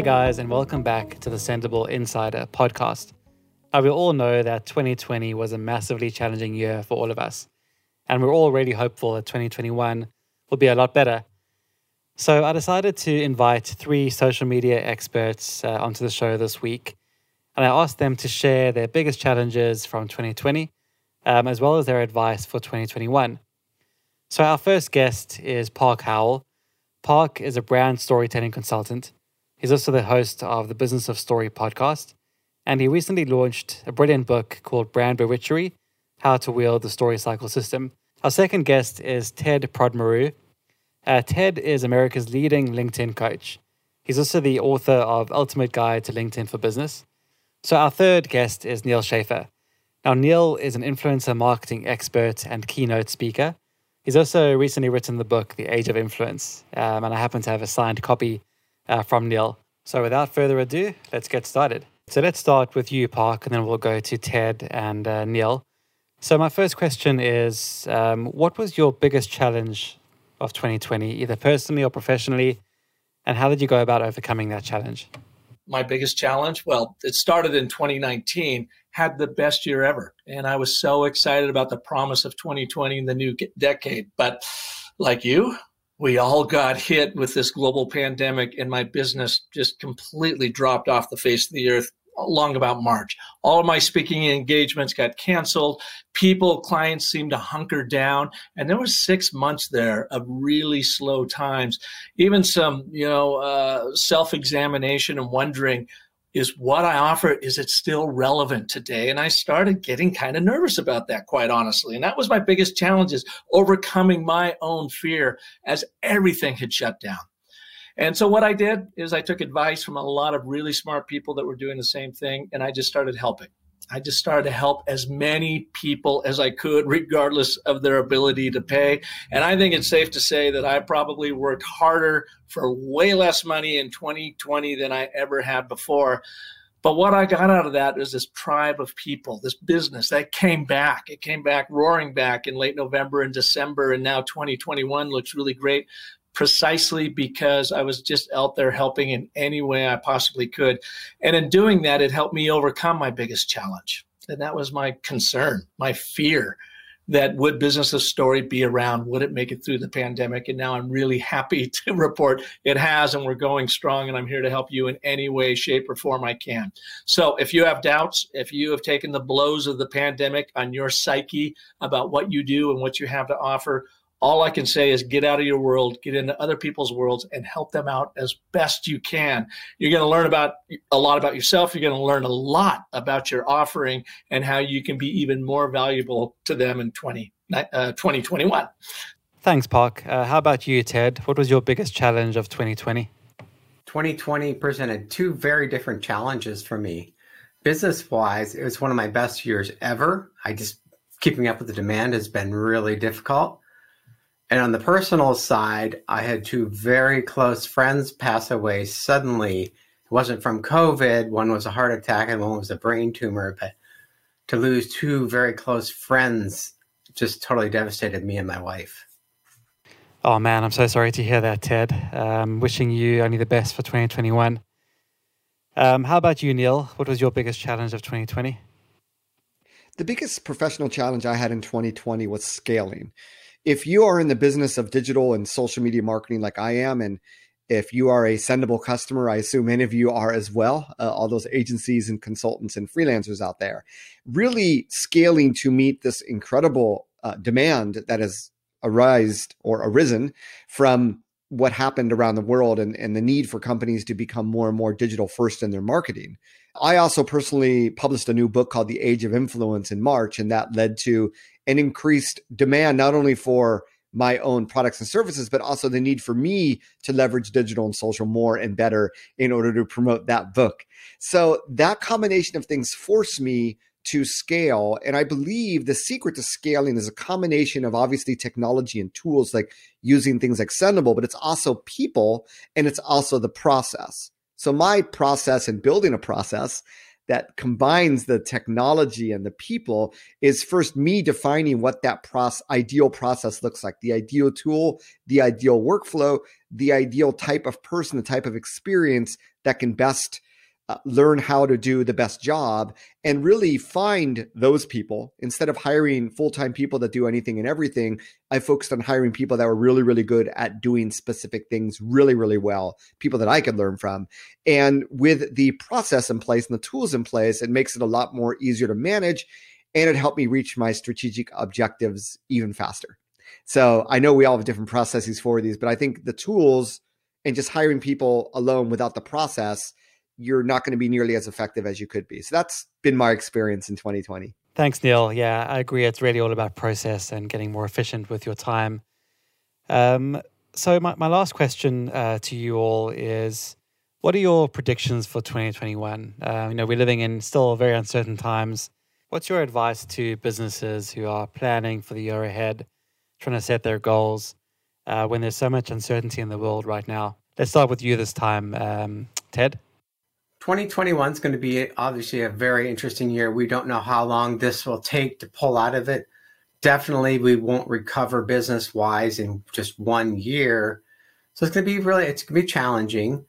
Hi, guys, and welcome back to the Sendible Insider podcast. Now, we all know that 2020 was a massively challenging year for all of us, and we're all really hopeful that 2021 will be a lot better. So, I decided to invite three social media experts uh, onto the show this week, and I asked them to share their biggest challenges from 2020, um, as well as their advice for 2021. So, our first guest is Park Howell. Park is a brand storytelling consultant He's also the host of the Business of Story podcast, and he recently launched a brilliant book called Brand Bewitchery How to Wield the Story Cycle System. Our second guest is Ted Prodromou. Uh, Ted is America's leading LinkedIn coach. He's also the author of Ultimate Guide to LinkedIn for Business. So, our third guest is Neal Schaffer. Now, Neal is an influencer marketing expert and keynote speaker. He's also recently written the book, The Age of Influence, um, and I happen to have a signed copy uh, from Neal. So without further ado, let's get started. So let's start with you, Park, and then we'll go to Ted and uh, Neal. So my first question is, um, what was your biggest challenge of 2020, either personally or professionally, and how did you go about overcoming that challenge? My biggest challenge? Well, it started in 2019, had the best year ever. And I was so excited about the promise of 2020 and the new decade. But like you, we all got hit with this global pandemic and my business just completely dropped off the face of the earth long about March. All of my speaking engagements got canceled. People, clients seemed to hunker down. And there was six months there of really slow times. Even some, you know, uh, self-examination and wondering, is what I offer, is it still relevant today? And I started getting kind of nervous about that, quite honestly. And that was my biggest challenge is overcoming my own fear as everything had shut down. And so what I did is I took advice from a lot of really smart people that were doing the same thing, and I just started helping. I just started to help as many people as I could, regardless of their ability to pay. And I think it's safe to say that I probably worked harder for way less money in 2020 than I ever had before. But what I got out of that was this tribe of people, this business that came back. It came back roaring back in late November and December. And now 2021 looks really great precisely because I was just out there helping in any way I possibly could. And in doing that, it helped me overcome my biggest challenge. And that was my concern, my fear that would business of story be around? Would it make it through the pandemic? And now I'm really happy to report it has, and we're going strong. And I'm here to help you in any way, shape, or form I can. So if you have doubts, if you have taken the blows of the pandemic on your psyche about what you do and what you have to offer, all I can say is get out of your world, get into other people's worlds, and help them out as best you can. You're going to learn about a lot about yourself. You're going to learn a lot about your offering and how you can be even more valuable to them in 20, uh, 2021. Thanks, Park. Uh, how about you, Ted? What was your biggest challenge of 2020? 2020 presented two very different challenges for me. Business wise, it was one of my best years ever. I just keeping up with the demand has been really difficult and on the personal side, I had two very close friends pass away suddenly. It wasn't from COVID, one was a heart attack and one was a brain tumor, but to lose two very close friends just totally devastated me and my wife. Oh man, I'm so sorry to hear that, Ted. Um, wishing you only the best for 2021. Um, how about you, Neal? What was your biggest challenge of 2020? The biggest professional challenge I had in 2020 was scaling if you are in the business of digital and social media marketing like I am, and if you are a Sendible customer, I assume many of you are as well, uh, all those agencies and consultants and freelancers out there, really scaling to meet this incredible uh, demand that has arisen or arisen from what happened around the world and, and the need for companies to become more and more digital first in their marketing. I also personally published a new book called The Age of Influence in March, and that led to an increased demand not only for my own products and services, but also the need for me to leverage digital and social more and better in order to promote that book. So that combination of things forced me to scale. And I believe the secret to scaling is a combination of obviously technology and tools like using things like Sendible, but it's also people and it's also the process. So my process in building a process that combines the technology and the people is first me defining what that process, ideal process looks like, the ideal tool, the ideal workflow, the ideal type of person, the type of experience that can best uh, learn how to do the best job and really find those people. Instead of hiring full-time people that do anything and everything i focused on hiring people that were really really good at doing specific things really really well people that i could learn from. And with the process in place and the tools in place it makes it a lot more easier to manage and it helped me reach my strategic objectives even faster. So i know we all have different processes for these but i think the tools and just hiring people alone without the process you're not going to be nearly as effective as you could be. So that's been my experience in 2020. Thanks, Neal. Yeah, I agree. It's really all about process and getting more efficient with your time. Um, so, my, my last question uh, to you all is what are your predictions for 2021? Uh, you know, we're living in still very uncertain times. What's your advice to businesses who are planning for the year ahead, trying to set their goals uh, when there's so much uncertainty in the world right now? Let's start with you this time, um, Ted. 2021 is going to be obviously a very interesting year. We don't know how long this will take to pull out of it. Definitely, we won't recover business wise in just one year. So it's going to be really, it's going to be challenging.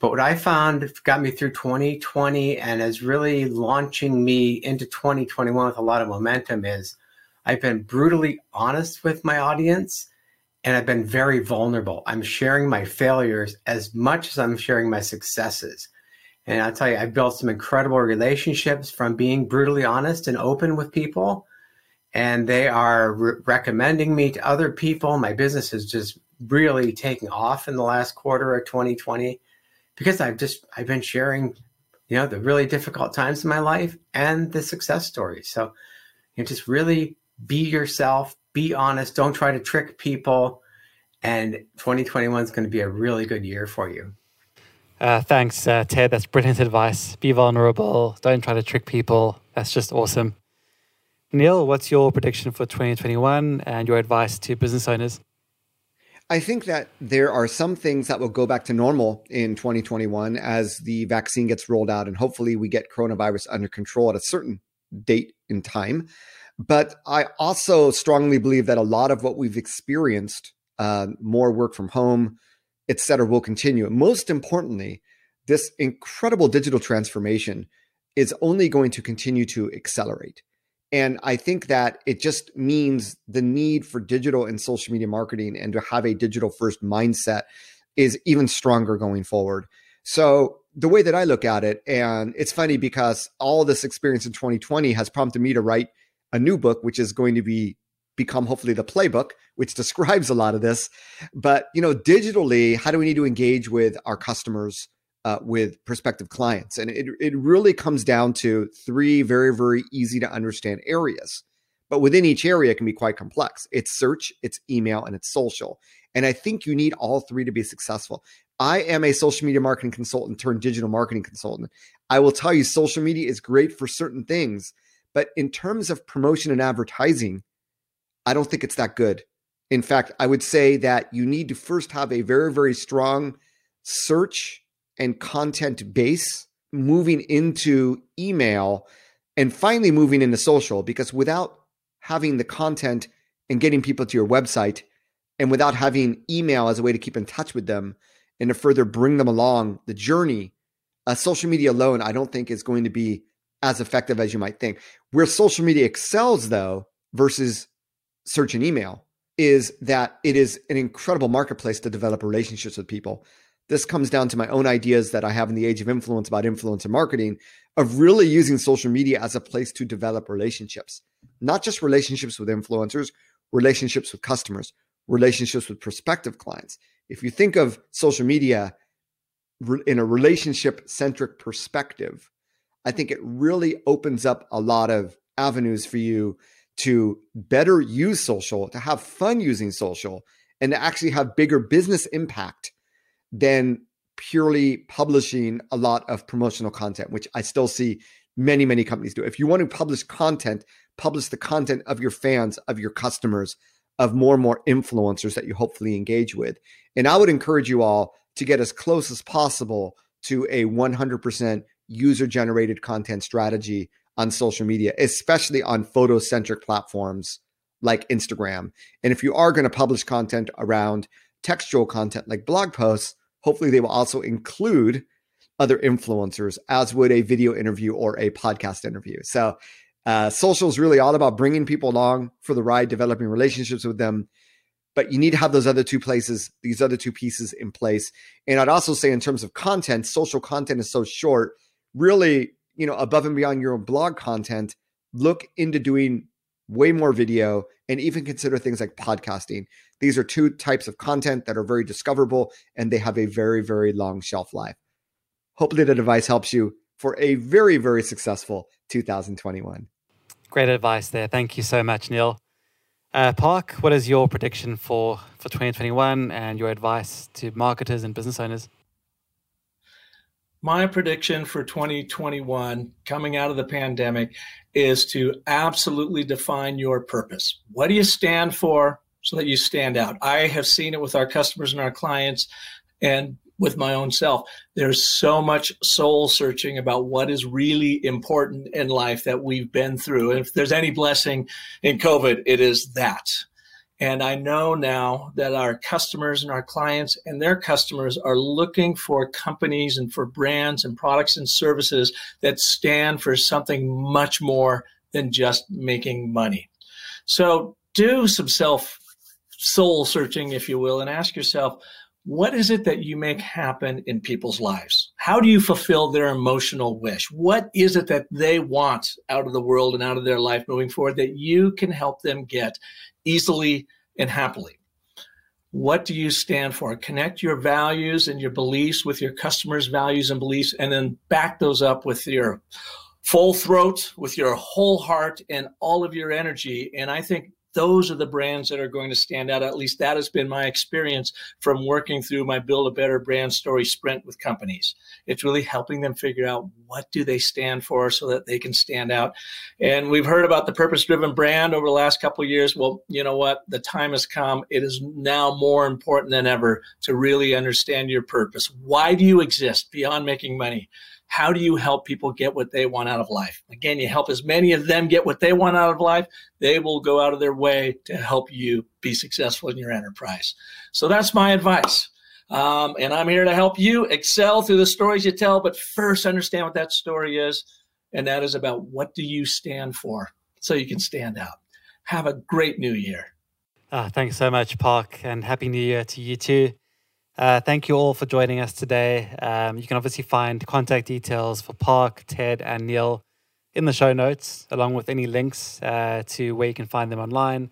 But what I found got me through 2020 and is really launching me into 2021 with a lot of momentum is I've been brutally honest with my audience and I've been very vulnerable. I'm sharing my failures as much as I'm sharing my successes. And I'll tell you, I've built some incredible relationships from being brutally honest and open with people. And they are re- recommending me to other people. My business is just really taking off in the last quarter of 2020 because I've just I've been sharing, you know, the really difficult times in my life and the success stories. So you know, just really be yourself, be honest, don't try to trick people. And 2021 is going to be a really good year for you. Uh, thanks, uh, Ted. That's brilliant advice. Be vulnerable. Don't try to trick people. That's just awesome. Neal, what's your prediction for 2021 and your advice to business owners? I think that there are some things that will go back to normal in 2021 as the vaccine gets rolled out, and hopefully we get coronavirus under control at a certain date in time. But I also strongly believe that a lot of what we've experienced, uh, more work from home, et cetera, will continue. Most importantly, this incredible digital transformation is only going to continue to accelerate. And I think that it just means the need for digital and social media marketing and to have a digital first mindset is even stronger going forward. So, the way that I look at it, and it's funny because all this experience in 2020 has prompted me to write a new book, which is going to be become hopefully the playbook, which describes a lot of this. But you know, digitally, how do we need to engage with our customers, uh, with prospective clients? And it it really comes down to three very very easy to understand areas. But within each area, it can be quite complex. It's search, it's email, and it's social. And I think you need all three to be successful. I am a social media marketing consultant turned digital marketing consultant. I will tell you, social media is great for certain things, but in terms of promotion and advertising, I don't think it's that good. In fact, I would say that you need to first have a very, very strong search and content base moving into email and finally moving into social because without having the content and getting people to your website and without having email as a way to keep in touch with them and to further bring them along the journey, uh, social media alone, I don't think is going to be as effective as you might think. Where social media excels, though, versus search and email is that it is an incredible marketplace to develop relationships with people. This comes down to my own ideas that I have in the age of influence about influencer marketing of really using social media as a place to develop relationships, not just relationships with influencers, relationships with customers, relationships with prospective clients. If you think of social media in a relationship centric perspective, I think it really opens up a lot of avenues for you to better use social, to have fun using social, and to actually have bigger business impact than purely publishing a lot of promotional content, which I still see many, many companies do. If you want to publish content, publish the content of your fans, of your customers, of more and more influencers that you hopefully engage with. And I would encourage you all to get as close as possible to a 100% user generated content strategy on social media, especially on photo centric platforms like Instagram. And if you are going to publish content around textual content like blog posts, hopefully they will also include other influencers, as would a video interview or a podcast interview. So, uh, social is really all about bringing people along for the ride, developing relationships with them. But you need to have those other two places, these other two pieces in place. And I'd also say, in terms of content, social content is so short. Really, you know, above and beyond your own blog content, look into doing way more video and even consider things like podcasting. These are two types of content that are very discoverable and they have a very, very long shelf life. Hopefully, the advice helps you for a very, very successful 2021. Great advice there. Thank you so much, Neal. Uh, Park, what is your prediction for, for 2021 and your advice to marketers and business owners? My prediction for 2021 coming out of the pandemic is to absolutely define your purpose. What do you stand for so that you stand out? I have seen it with our customers and our clients and with my own self. There's so much soul searching about what is really important in life that we've been through. And if there's any blessing in COVID, it is that. And I know now that our customers and our clients and their customers are looking for companies and for brands and products and services that stand for something much more than just making money. So do some self soul searching, if you will, and ask yourself, what is it that you make happen in people's lives? How do you fulfill their emotional wish? What is it that they want out of the world and out of their life moving forward that you can help them get easily and happily. What do you stand for? Connect your values and your beliefs with your customers' values and beliefs, and then back those up with your full throat, with your whole heart, and all of your energy. And I think those are the brands that are going to stand out. At least that has been my experience from working through my Build a Better Brand Story sprint with companies. It's really helping them figure out what do they stand for so that they can stand out. And we've heard about the purpose driven brand over the last couple years. Well, you know what? The time has come. It is now more important than ever to really understand your purpose. Why do you exist beyond making money? How do you help people get what they want out of life? Again, you help as many of them get what they want out of life, they will go out of their way to help you be successful in your enterprise. So that's my advice. Um, and I'm here to help you excel through the stories you tell, but first understand what that story is. And that is about what do you stand for so you can stand out. Have a great new year. Uh, thanks so much, Park, and Happy New Year to you too. Uh, thank you all for joining us today. Um, you can obviously find contact details for Park, Ted, and Neal in the show notes, along with any links uh, to where you can find them online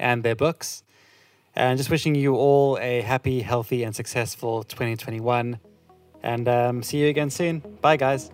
and their books. And just wishing you all a happy, healthy, and successful 2021. And um, see you again soon. Bye, guys.